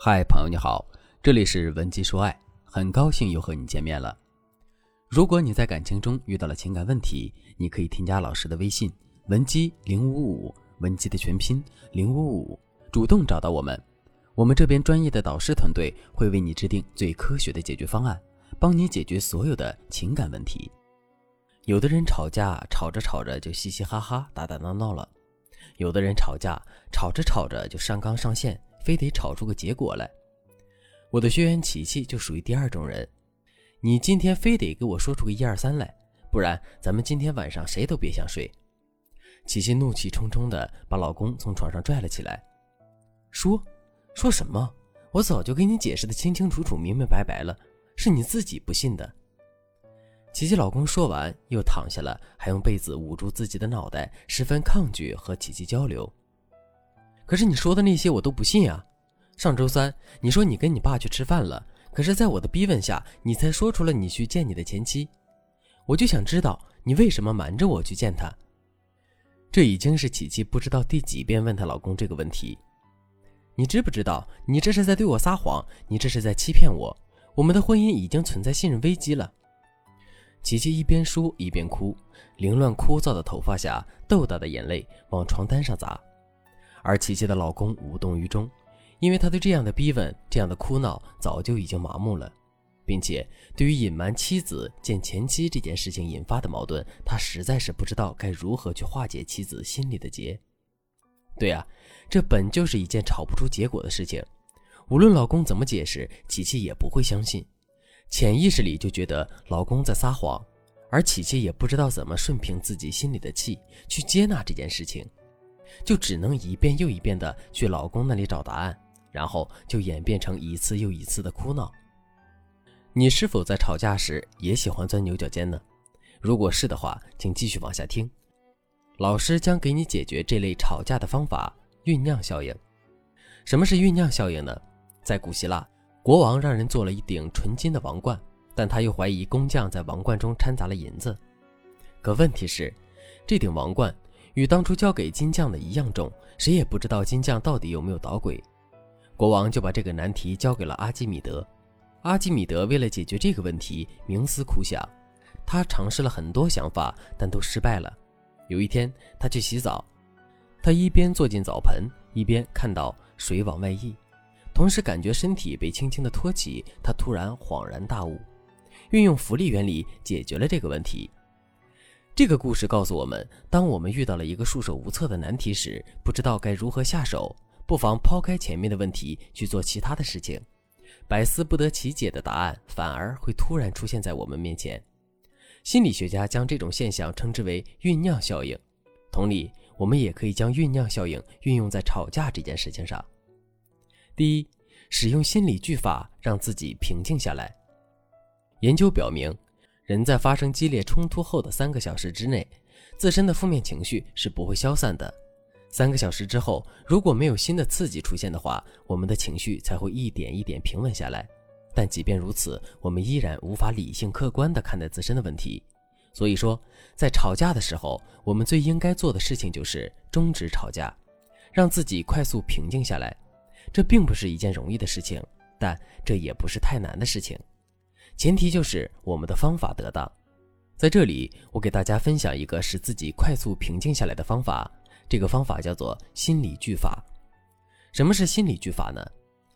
嗨，朋友你好，这里是文姬说爱，很高兴又和你见面了。如果你在感情中遇到了情感问题，你可以添加老师的微信文姬零五五，文姬的全拼零五五，主动找到我们，我们这边专业的导师团队会为你制定最科学的解决方案，帮你解决所有的情感问题。有的人吵架吵着吵着就嘻嘻哈哈、打打闹闹了，有的人吵架吵着吵着就上纲上线。非得吵出个结果来，我的学员琪琪就属于第二种人。你今天非得给我说出个一二三来，不然咱们今天晚上谁都别想睡。琪琪怒气冲冲的把老公从床上拽了起来，说：“说什么？我早就给你解释的清清楚楚、明明白白了，是你自己不信的。”琪琪老公说完又躺下了，还用被子捂住自己的脑袋，十分抗拒和琪琪交流。可是你说的那些我都不信啊！上周三你说你跟你爸去吃饭了，可是在我的逼问下，你才说出了你去见你的前妻。我就想知道你为什么瞒着我去见他。这已经是琪琪不知道第几遍问她老公这个问题。你知不知道你这是在对我撒谎？你这是在欺骗我！我们的婚姻已经存在信任危机了。琪琪一边说一边哭，凌乱枯燥的头发下，豆大的眼泪往床单上砸。而琪琪的老公无动于衷，因为他对这样的逼问、这样的哭闹早就已经麻木了，并且对于隐瞒妻子见前妻这件事情引发的矛盾，他实在是不知道该如何去化解妻子心里的结。对啊，这本就是一件吵不出结果的事情，无论老公怎么解释，琪琪也不会相信，潜意识里就觉得老公在撒谎，而琪琪也不知道怎么顺平自己心里的气，去接纳这件事情。就只能一遍又一遍的去老公那里找答案，然后就演变成一次又一次的哭闹。你是否在吵架时也喜欢钻牛角尖呢？如果是的话，请继续往下听。老师将给你解决这类吵架的方法——酝酿效应。什么是酝酿效应呢？在古希腊，国王让人做了一顶纯金的王冠，但他又怀疑工匠在王冠中掺杂了银子。可问题是，这顶王冠。与当初交给金匠的一样重，谁也不知道金匠到底有没有捣鬼。国王就把这个难题交给了阿基米德。阿基米德为了解决这个问题，冥思苦想，他尝试了很多想法，但都失败了。有一天，他去洗澡，他一边坐进澡盆，一边看到水往外溢，同时感觉身体被轻轻的托起。他突然恍然大悟，运用浮力原理解决了这个问题。这个故事告诉我们，当我们遇到了一个束手无策的难题时，不知道该如何下手，不妨抛开前面的问题去做其他的事情，百思不得其解的答案反而会突然出现在我们面前。心理学家将这种现象称之为酝酿效应。同理，我们也可以将酝酿效应运用在吵架这件事情上。第一，使用心理句法让自己平静下来。研究表明。人在发生激烈冲突后的三个小时之内，自身的负面情绪是不会消散的。三个小时之后，如果没有新的刺激出现的话，我们的情绪才会一点一点平稳下来。但即便如此，我们依然无法理性客观地看待自身的问题。所以说，在吵架的时候，我们最应该做的事情就是终止吵架，让自己快速平静下来。这并不是一件容易的事情，但这也不是太难的事情。前提就是我们的方法得当，在这里我给大家分享一个使自己快速平静下来的方法。这个方法叫做心理句法。什么是心理句法呢？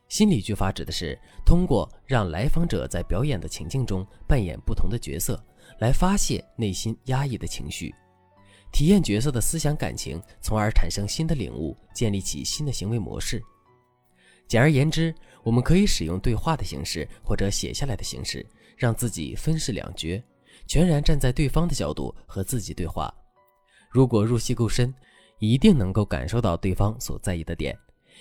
心理句法指的是通过让来访者在表演的情境中扮演不同的角色，来发泄内心压抑的情绪，体验角色的思想感情，从而产生新的领悟，建立起新的行为模式。简而言之，我们可以使用对话的形式或者写下来的形式，让自己分饰两角，全然站在对方的角度和自己对话。如果入戏够深，一定能够感受到对方所在意的点，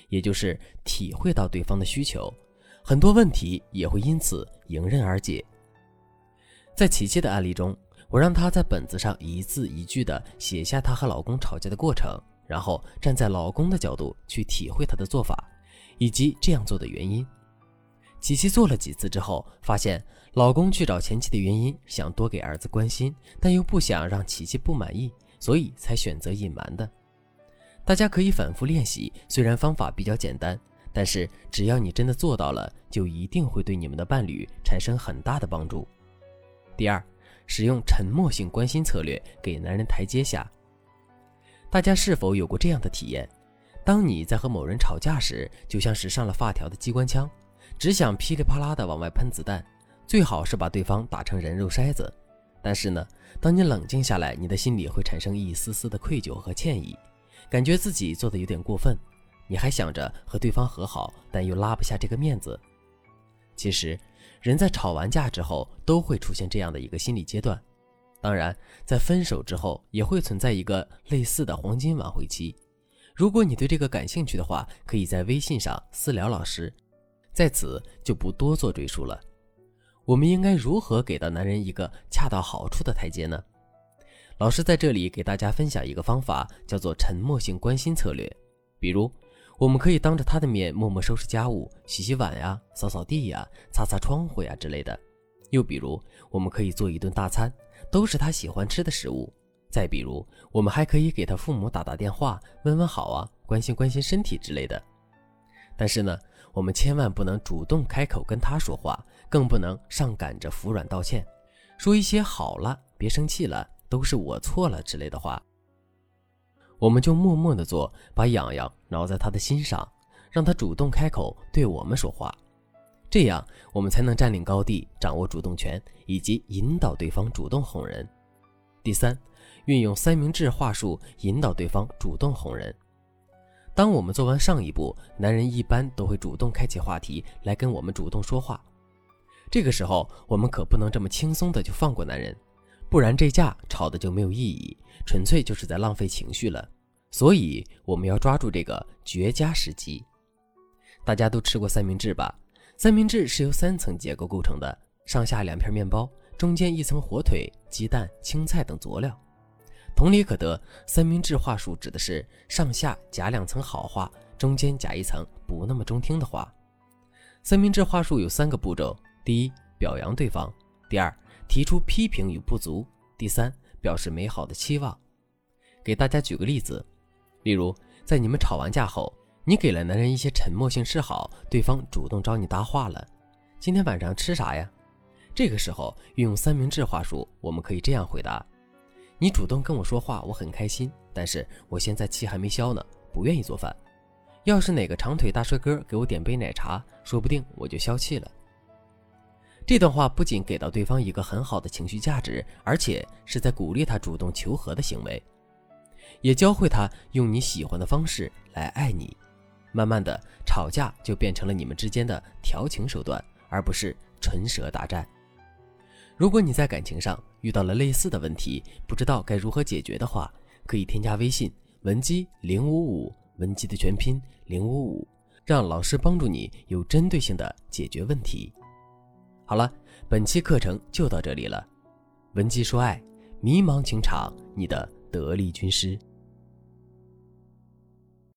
也就是体会到对方的需求，很多问题也会因此迎刃而解。在琪琪的案例中，我让她在本子上一字一句地写下她和老公吵架的过程，然后站在老公的角度去体会他的做法。以及这样做的原因，琪琪做了几次之后，发现老公去找前妻的原因，想多给儿子关心，但又不想让琪琪不满意，所以才选择隐瞒的。大家可以反复练习，虽然方法比较简单，但是只要你真的做到了，就一定会对你们的伴侣产生很大的帮助。第二，使用沉默性关心策略给男人台阶下。大家是否有过这样的体验？当你在和某人吵架时，就像是上了发条的机关枪，只想噼里啪啦的往外喷子弹，最好是把对方打成人肉筛子。但是呢，当你冷静下来，你的心里会产生一丝丝的愧疚和歉意，感觉自己做的有点过分。你还想着和对方和好，但又拉不下这个面子。其实，人在吵完架之后都会出现这样的一个心理阶段。当然，在分手之后也会存在一个类似的黄金挽回期。如果你对这个感兴趣的话，可以在微信上私聊老师，在此就不多做赘述了。我们应该如何给到男人一个恰到好处的台阶呢？老师在这里给大家分享一个方法，叫做沉默性关心策略。比如，我们可以当着他的面默默收拾家务，洗洗碗呀，扫扫地呀，擦擦窗户呀之类的。又比如，我们可以做一顿大餐，都是他喜欢吃的食物。再比如，我们还可以给他父母打打电话，问问好啊，关心关心身体之类的。但是呢，我们千万不能主动开口跟他说话，更不能上赶着服软道歉，说一些“好了，别生气了，都是我错了”之类的话。我们就默默的做，把痒痒挠在他的心上，让他主动开口对我们说话，这样我们才能占领高地，掌握主动权，以及引导对方主动哄人。第三。运用三明治话术引导对方主动哄人。当我们做完上一步，男人一般都会主动开启话题来跟我们主动说话。这个时候，我们可不能这么轻松的就放过男人，不然这架吵的就没有意义，纯粹就是在浪费情绪了。所以，我们要抓住这个绝佳时机。大家都吃过三明治吧？三明治是由三层结构构成的，上下两片面包，中间一层火腿、鸡蛋、青菜等佐料。同理可得，三明治话术指的是上下夹两层好话，中间夹一层不那么中听的话。三明治话术有三个步骤：第一，表扬对方；第二，提出批评与不足；第三，表示美好的期望。给大家举个例子，例如在你们吵完架后，你给了男人一些沉默性示好，对方主动找你搭话了：“今天晚上吃啥呀？”这个时候运用三明治话术，我们可以这样回答。你主动跟我说话，我很开心。但是我现在气还没消呢，不愿意做饭。要是哪个长腿大帅哥给我点杯奶茶，说不定我就消气了。这段话不仅给到对方一个很好的情绪价值，而且是在鼓励他主动求和的行为，也教会他用你喜欢的方式来爱你。慢慢的，吵架就变成了你们之间的调情手段，而不是唇舌大战。如果你在感情上遇到了类似的问题，不知道该如何解决的话，可以添加微信文姬零五五，文姬的全拼零五五，让老师帮助你有针对性的解决问题。好了，本期课程就到这里了，文姬说爱，迷茫情场你的得力军师。